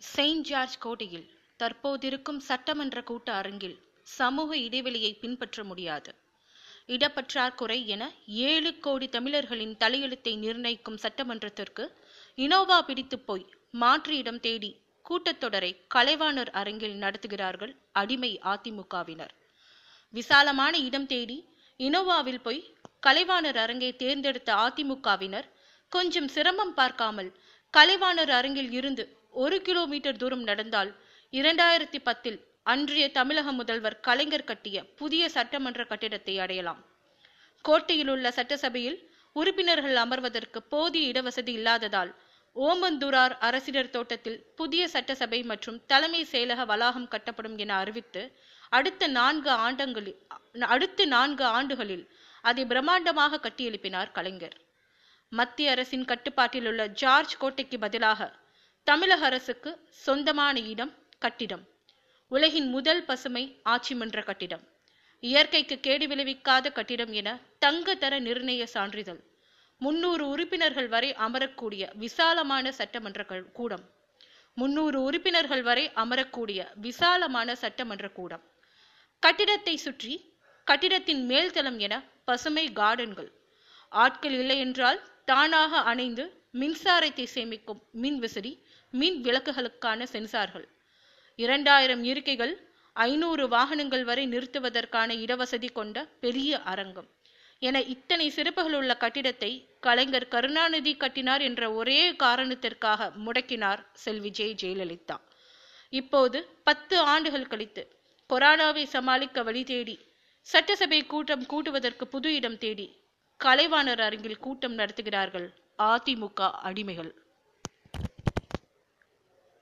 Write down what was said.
Saint George கோட்டையில் தற்போதிருக்கும் சட்டமன்ற கூட்ட அரங்கில் சமூக இடைவெளியை பின்பற்ற முடியாது. இடப்பற்றாக்குறை என ஏழு கோடி தமிழர்களின் தலையெழுத்தை நிர்ணயிக்கும் சட்டமன்றத்திற்கு இனோவா பிடித்து போய் மாற்று இடம் தேடி கூட்டத்தொடரை கலைவாணர் அரங்கில் நடத்துகிறார்கள் அடிமை அதிமுகவினர். விசாலமான இடம் தேடி இனோவாவில் போய் கலைவாணர் அரங்கை தேர்ந்தெடுத்த அதிமுகவினர் கொஞ்சம் சிரமம் பார்க்காமல் கலைவாணர் அரங்கில் இருந்து ஒரு கிலோமீட்டர் தூரம் நடந்தால் இரண்டாயிரத்தி பத்தில் அன்றைய தமிழக முதல்வர் கலைஞர் கட்டிய புதிய சட்டமன்ற கட்டிடத்தை அடையலாம். கோட்டையில் உள்ள சட்டசபையில் உறுப்பினர்கள் அமர்வதற்கு போதிய இடவசதி இல்லாததால் ஓமந்தூரார் அரசினர் தோட்டத்தில் புதிய சட்டசபை மற்றும் தலைமை செயலக வளாகம் கட்டப்படும் என அறிவித்து அடுத்த நான்கு ஆண்டங்களில் அடுத்த நான்கு ஆண்டுகளில் அதை பிரம்மாண்டமாக கட்டியெழுப்பினார் கலைஞர். மத்திய அரசின் கட்டுப்பாட்டில் உள்ள ஜார்ஜ் கோட்டைக்கு பதிலாக தமிழக அரசுக்கு சொந்தமான இடம் கட்டிடம். உலகின் முதல் பசுமை ஆட்சி மன்ற கட்டிடம். இயற்கைக்கு கேடு விளைவிக்காத கட்டிடம் என தங்க தர நிர்ணய சான்றிதழ். முன்னூறு உறுப்பினர்கள் வரை அமரக்கூடிய விசாலமான சட்டமன்ற கூடம். முன்னூறு உறுப்பினர்கள் வரை அமரக்கூடிய விசாலமான சட்டமன்ற கூடம். கட்டிடத்தை சுற்றி கட்டிடத்தின் மேல்தளம் என பசுமை கார்டன்கள். ஆட்கள் இல்லை என்றால் தானாக அணைந்து மின்சாரத்தை சேமிக்கும் மின் விசிறி மின் விளக்குகளுக்கான சென்சார்கள். இரண்டாயிரம் இருக்கைகள் ஐநூறு வாகனங்கள் வரை நிறுத்துவதற்கான இடவசதி கொண்ட பெரிய அரங்கம். என இத்தனை சிறப்புகள் உள்ள கட்டிடத்தை கலைஞர் கருணாநிதி கட்டினார் என்ற ஒரே காரணத்திற்காக முடக்கினார் செல்வி ஜெய் ஜெயலலிதா. இப்போது பத்து ஆண்டுகள் கழித்து கொரோனாவை சமாளிக்க வழி தேடி சட்டசபை கூட்டம் கூட்டுவதற்கு புது இடம் தேடி கலைவாணர் அரங்கில் கூட்டம் நடத்துகிறார்கள் அதிமுக அடிமைகள்.